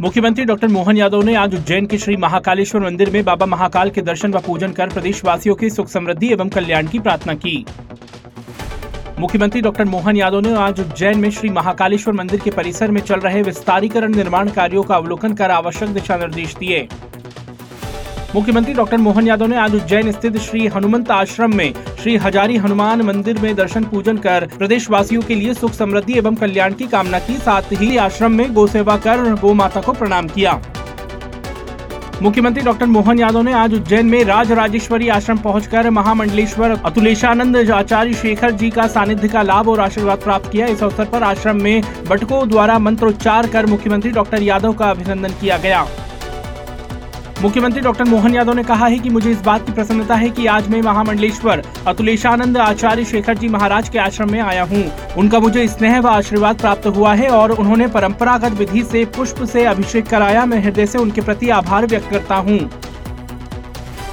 मुख्यमंत्री डॉक्टर मोहन यादव ने आज उज्जैन के श्री महाकालेश्वर मंदिर में बाबा महाकाल के दर्शन व पूजन कर प्रदेशवासियों की सुख समृद्धि एवं कल्याण की प्रार्थना की। मुख्यमंत्री डॉक्टर मोहन यादव ने आज उज्जैन में श्री महाकालेश्वर मंदिर के परिसर में चल रहे विस्तारीकरण निर्माण कार्यों का अवलोकन कर आवश्यक दिशा निर्देश दिए। मुख्यमंत्री डॉक्टर मोहन यादव ने आज उज्जैन स्थित श्री हनुमंत आश्रम में श्री हजारी हनुमान मंदिर में दर्शन पूजन कर प्रदेशवासियों के लिए सुख समृद्धि एवं कल्याण की कामना की। साथ ही आश्रम में गौ सेवा कर गो माता को प्रणाम किया। मुख्यमंत्री डॉक्टर मोहन यादव ने आज उज्जैन में राज राजेश्वरी आश्रम पहुंचकर महामंडलेश्वर अतुलेशानंद आचार्य शेखर जी का सानिध्य का लाभ और आशीर्वाद प्राप्त किया। इस अवसर पर आश्रम में बटकों द्वारा मंत्रोच्चार कर मुख्यमंत्री डॉक्टर यादव का अभिनंदन किया गया। मुख्यमंत्री डॉक्टर मोहन यादव ने कहा है कि मुझे इस बात की प्रसन्नता है कि आज मैं महामंडलेश्वर, अतुलेशानंद, आचार्य शेखर जी महाराज के आश्रम में आया हूँ। उनका मुझे स्नेह व आशीर्वाद प्राप्त हुआ है और उन्होंने परंपरागत विधि से पुष्प से अभिषेक कराया। मैं हृदय से उनके प्रति आभार व्यक्त करता हूँ।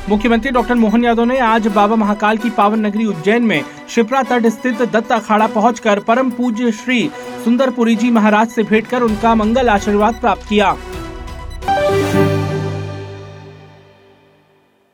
मुख्यमंत्री डॉक्टर मोहन यादव ने आज बाबा महाकाल की पावन नगरी उज्जैन में शिप्रा तट स्थित दत्त अखाड़ा पहुंचकर परम पूज्य श्री सुंदरपुरी जी महाराज से भेंट कर उनका मंगल आशीर्वाद प्राप्त किया।